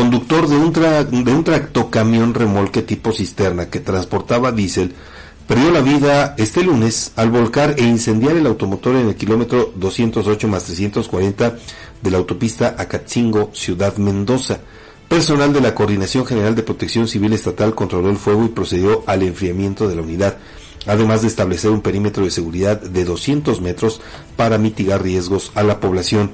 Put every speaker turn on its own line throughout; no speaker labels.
conductor de un, tra de tractocamión remolque tipo cisterna que transportaba diésel perdió la vida este lunes al volcar e incendiar el automotor en el kilómetro 208 más 340 de la autopista Acatzingo, Ciudad Mendoza. Personal de la Coordinación General de Protección Civil Estatal controló el fuego y procedió al enfriamiento de la unidad, además de establecer un perímetro de seguridad de 200 metros para mitigar riesgos a la población.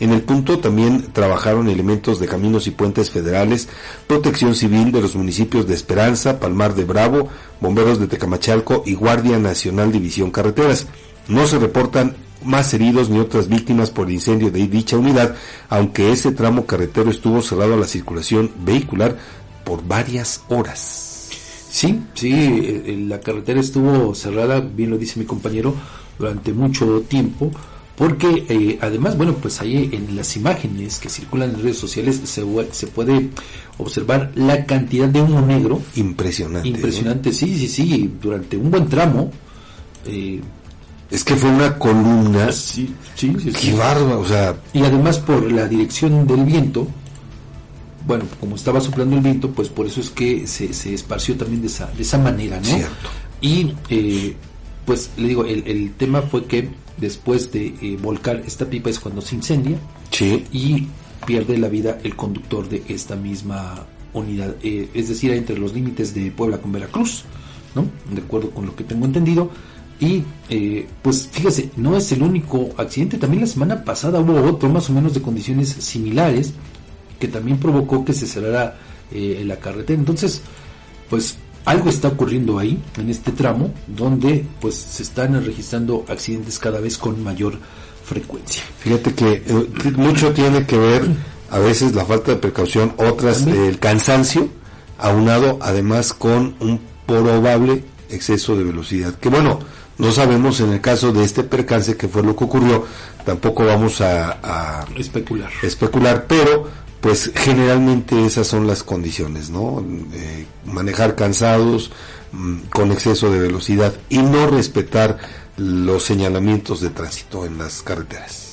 En el punto también trabajaron elementos de caminos y puentes federales, protección civil de los municipios de Esperanza, Palmar de Bravo, bomberos de Tecamachalco y Guardia Nacional División Carreteras. No se reportan más heridos ni otras víctimas por el incendio de dicha unidad, aunque ese tramo carretero estuvo cerrado a la circulación vehicular por varias horas.
Sí, sí, la carretera estuvo cerrada, bien lo dice mi compañero, durante mucho tiempo porque eh, además, bueno, pues ahí en las imágenes que circulan en redes sociales se, se puede observar la cantidad de humo negro.
Impresionante. ¿eh?
Impresionante, sí, sí, sí, durante un buen tramo.
Eh, es que fue una columna.
Sí, sí, sí.
Qué bárbaro, o sea.
Y además por la dirección del viento, bueno, como estaba soplando el viento, pues por eso es que se, se esparció también de esa, de esa manera, ¿no?
Cierto.
Y pues le digo, el, el tema fue que después de eh, volcar esta pipa es cuando se incendia y pierde la vida el conductor de esta misma unidad, eh, es decir, entre los límites de Puebla con Veracruz, ¿no? De acuerdo con lo que tengo entendido. Y eh, pues fíjese, no es el único accidente, también la semana pasada hubo otro más o menos de condiciones similares que también provocó que se cerrara la carretera. Entonces, pues algo está ocurriendo ahí, en este tramo, donde pues se están registrando accidentes cada vez con mayor frecuencia.
Fíjate que eh, mucho tiene que ver a veces la falta de precaución, otras el cansancio, aunado además con un probable exceso de velocidad. Que bueno, no sabemos en el caso de este percance que fue lo que ocurrió, tampoco vamos a, a
especular.
especular, pero pues generalmente esas son las condiciones, ¿no? Eh, manejar cansados, mm, con exceso de velocidad y no respetar los señalamientos de tránsito en las carreteras.